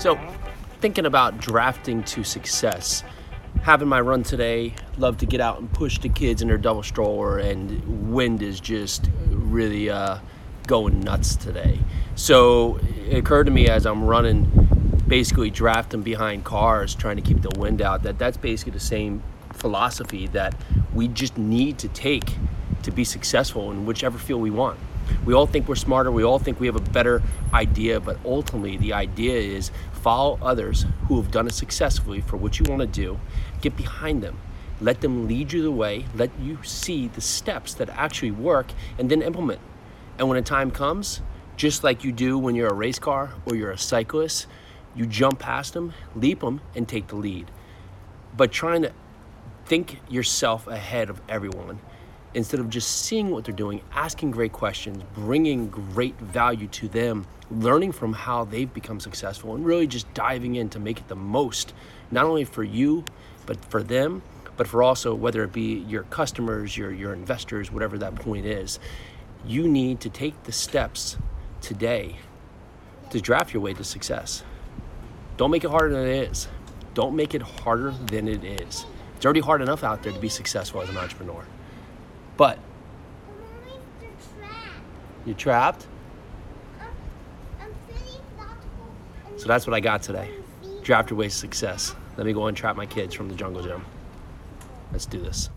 So, thinking about drafting to success, having my run today, love to get out and push the kids in their double stroller, and wind is just really uh, going nuts today. So, it occurred to me as I'm running, basically drafting behind cars, trying to keep the wind out, that that's basically the same philosophy that we just need to take to be successful in whichever field we want. We all think we're smarter, we all think we have a better idea, but ultimately the idea is follow others who have done it successfully for what you want to do, get behind them. Let them lead you the way, let you see the steps that actually work, and then implement. And when a time comes, just like you do when you're a race car or you're a cyclist, you jump past them, leap them, and take the lead. But trying to think yourself ahead of everyone instead of just seeing what they're doing, asking great questions, bringing great value to them, learning from how they've become successful, and really just diving in to make it the most, not only for you, but for them, but for also whether it be your customers, your, your investors, whatever that point is. You need to take the steps today to draft your way to success. Don't make it harder than it is. Don't make it harder than it is. It's already hard enough out there to be successful as an entrepreneur. But you're trapped. So that's what I got today. Draft your way to success. Let me go and trap my kids from the jungle gym. Let's do this.